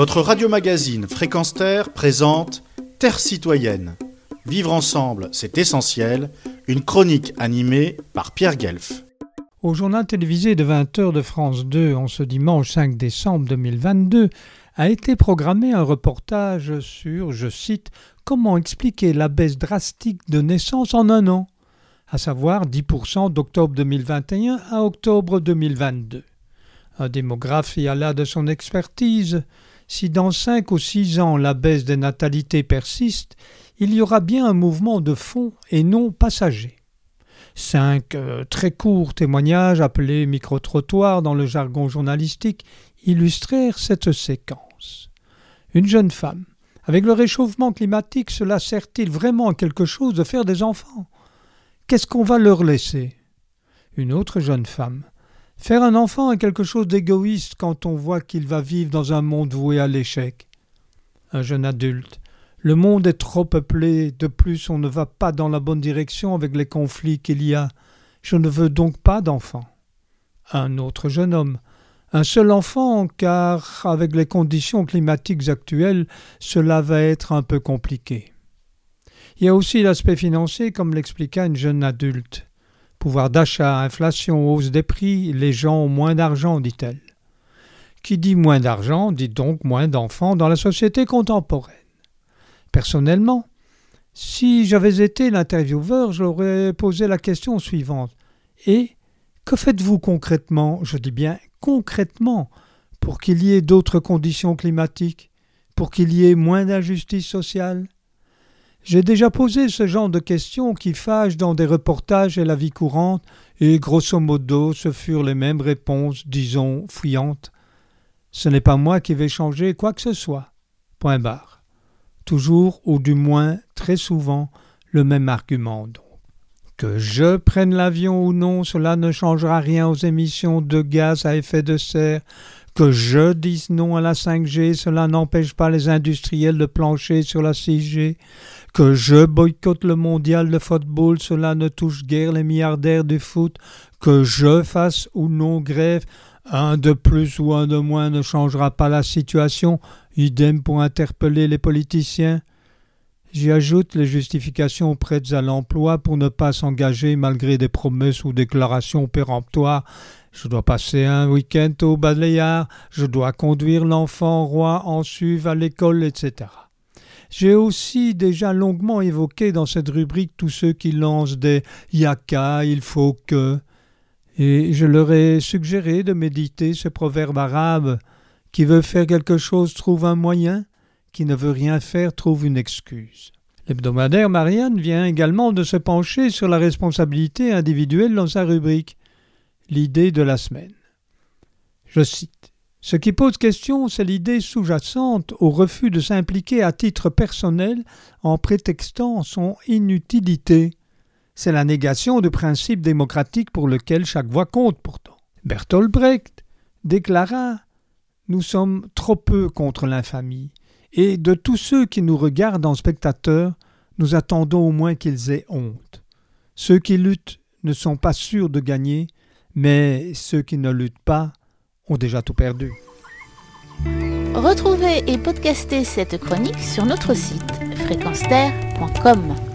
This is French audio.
Votre radio-magazine Fréquence Terre présente Terre citoyenne. Vivre ensemble, c'est essentiel. Une chronique animée par Pierre Guelf. Au journal télévisé de 20h de France 2 en ce dimanche 5 décembre 2022 a été programmé un reportage sur, je cite, comment expliquer la baisse drastique de naissances en un an, à savoir 10% d'octobre 2021 à octobre 2022. Un démographe y alla de son expertise. Si dans cinq ou six ans la baisse des natalités persiste, il y aura bien un mouvement de fond et non passager. Cinq euh, très courts témoignages appelés micro-trottoirs dans le jargon journalistique illustrèrent cette séquence. Une jeune femme. Avec le réchauffement climatique, cela sert-il vraiment à quelque chose de faire des enfants? Qu'est-ce qu'on va leur laisser? Une autre jeune femme. Faire un enfant est quelque chose d'égoïste quand on voit qu'il va vivre dans un monde voué à l'échec. Un jeune adulte. Le monde est trop peuplé, de plus on ne va pas dans la bonne direction avec les conflits qu'il y a. Je ne veux donc pas d'enfant. Un autre jeune homme. Un seul enfant, car avec les conditions climatiques actuelles, cela va être un peu compliqué. Il y a aussi l'aspect financier, comme l'expliqua une jeune adulte. Pouvoir d'achat, inflation, hausse des prix, les gens ont moins d'argent, dit-elle. Qui dit moins d'argent dit donc moins d'enfants dans la société contemporaine. Personnellement, si j'avais été l'intervieweur, j'aurais posé la question suivante. Et que faites-vous concrètement, je dis bien concrètement, pour qu'il y ait d'autres conditions climatiques, pour qu'il y ait moins d'injustice sociale j'ai déjà posé ce genre de questions qui fâchent dans des reportages et la vie courante, et grosso modo ce furent les mêmes réponses, disons, fuyantes. Ce n'est pas moi qui vais changer quoi que ce soit. Point barre. Toujours, ou du moins très souvent, le même argument donc. Que je prenne l'avion ou non, cela ne changera rien aux émissions de gaz à effet de serre. Que je dise non à la 5G, cela n'empêche pas les industriels de plancher sur la 6G. Que je boycotte le mondial de football, cela ne touche guère les milliardaires du foot. Que je fasse ou non grève, un de plus ou un de moins ne changera pas la situation. Idem pour interpeller les politiciens. J'y ajoute les justifications prêtes à l'emploi pour ne pas s'engager malgré des promesses ou déclarations péremptoires. Je dois passer un week-end au balayard, je dois conduire l'enfant roi en suivre à l'école, etc. J'ai aussi déjà longuement évoqué dans cette rubrique tous ceux qui lancent des yaka, il faut que. Et je leur ai suggéré de méditer ce proverbe arabe qui veut faire quelque chose trouve un moyen, qui ne veut rien faire trouve une excuse. L'hebdomadaire Marianne vient également de se pencher sur la responsabilité individuelle dans sa rubrique L'idée de la semaine. Je cite ce qui pose question, c'est l'idée sous-jacente au refus de s'impliquer à titre personnel en prétextant son inutilité. C'est la négation du principe démocratique pour lequel chaque voix compte pourtant. Bertolt Brecht déclara Nous sommes trop peu contre l'infamie, et de tous ceux qui nous regardent en spectateurs, nous attendons au moins qu'ils aient honte. Ceux qui luttent ne sont pas sûrs de gagner, mais ceux qui ne luttent pas ont déjà tout perdu. Retrouvez et podcastez cette chronique sur notre site fréquenceterre.com.